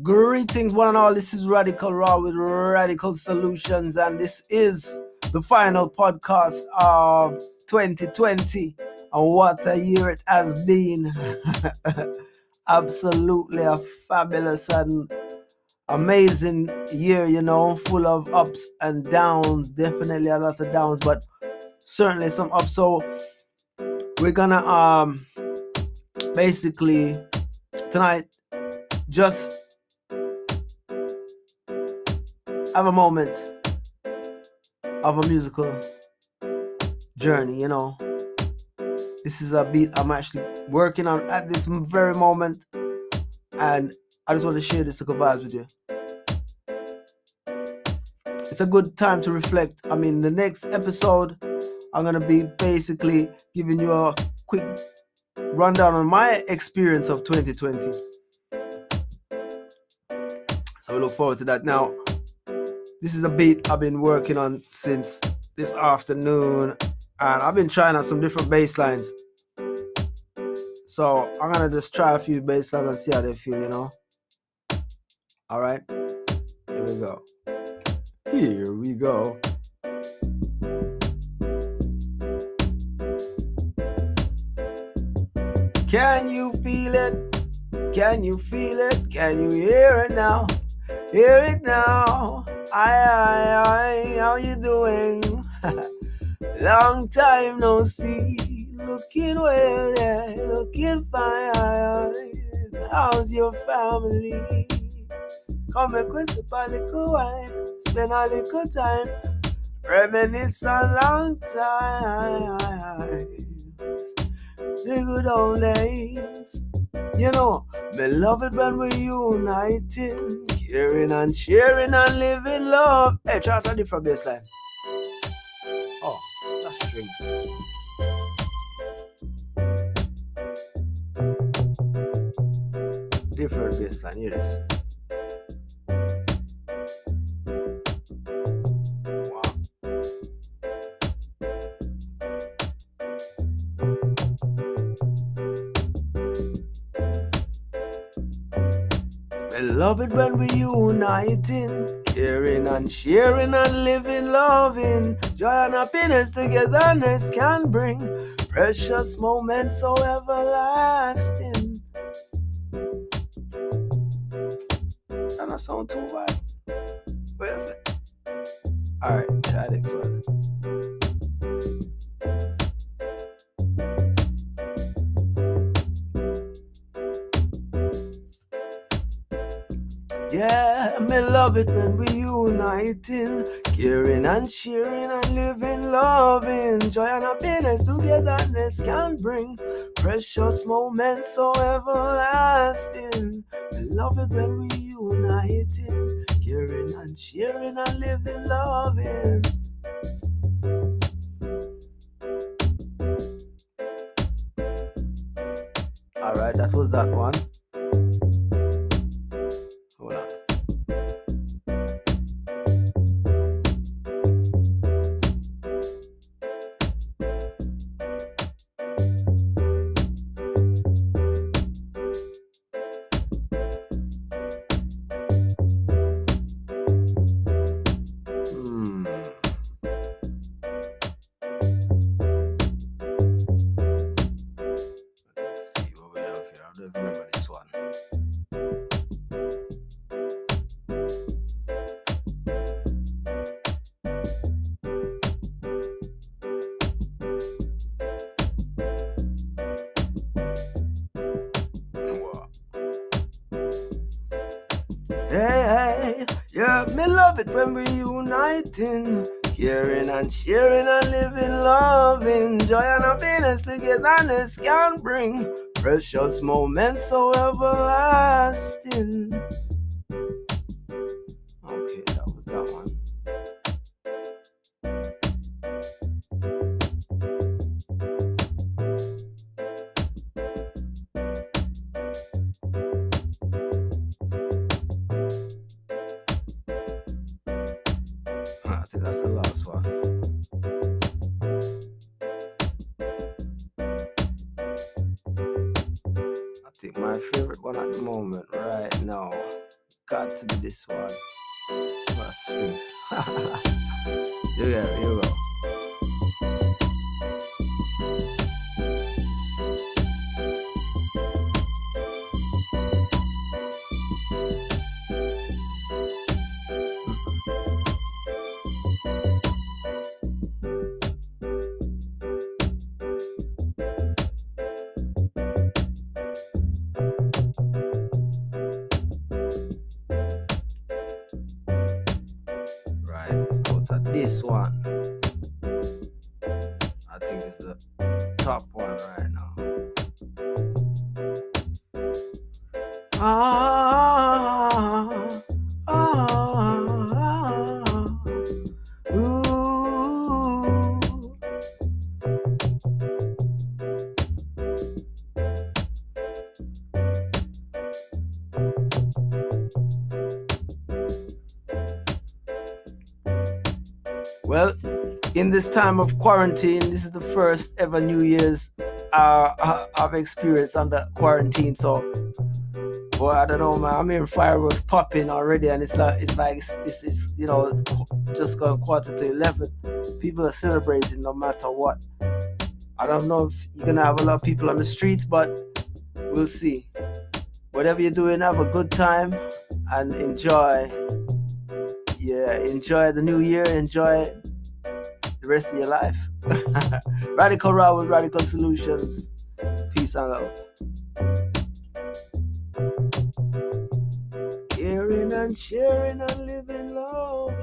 Greetings, one and all. This is Radical Raw with Radical Solutions, and this is the final podcast of 2020. And what a year it has been! Absolutely a fabulous and amazing year, you know, full of ups and downs. Definitely a lot of downs, but certainly some ups. So we're gonna um basically tonight just have a moment of a musical journey, you know. This is a beat I'm actually working on at this very moment, and I just want to share this little vibes with you. It's a good time to reflect. I mean, the next episode, I'm gonna be basically giving you a quick rundown on my experience of 2020. So we look forward to that. Now, this is a beat I've been working on since this afternoon, and I've been trying out some different bass lines. So I'm gonna just try a few bass lines and see how they feel, you know. Alright, here we go. Here we go. Can you feel it? Can you feel it? Can you hear it now? Hear it now. Aye, aye, aye, how you doing? Long time no see. Looking well, yeah, looking fine. How's your family? Come and quit a little wine. Spend a little time. Reminisce a long time. The good old days. You know, me love it when we're uniting Sharing and sharing and living love. Hey, try out a different bass line. Oh, that's strings. Different bass line, hear this. Love it when we uniting, caring and sharing and living, loving. Joy and happiness togetherness can bring precious moments so everlasting. And I sound too wide. Where is it? Alright, try this one. Yeah, me love it when we uniting, caring and sharing and living, loving. Joy and happiness togetherness can bring precious moments so everlasting. Me love it when we uniting, caring and sharing and living, loving. Alright, that was that one. Hey, yeah, me love it when we uniting. Caring and sharing and living, loving. Joy and happiness togetherness can bring precious moments so everlasting. That's the last one. I think my favorite one at the moment, right now, got to be this one. My strings. here we go. Here we go. This one. I think it's the top one right now. Ah, Well, in this time of quarantine, this is the first ever New Year's uh, uh I've experienced under quarantine. So, boy, I don't know, man. I'm hearing fireworks popping already, and it's like it's like it's, it's, it's you know just going quarter to eleven. People are celebrating no matter what. I don't know if you're gonna have a lot of people on the streets, but we'll see. Whatever you're doing, have a good time and enjoy enjoy the new year, enjoy the rest of your life. Radical Raw with Radical Solutions. Peace and love. Caring and sharing and living love.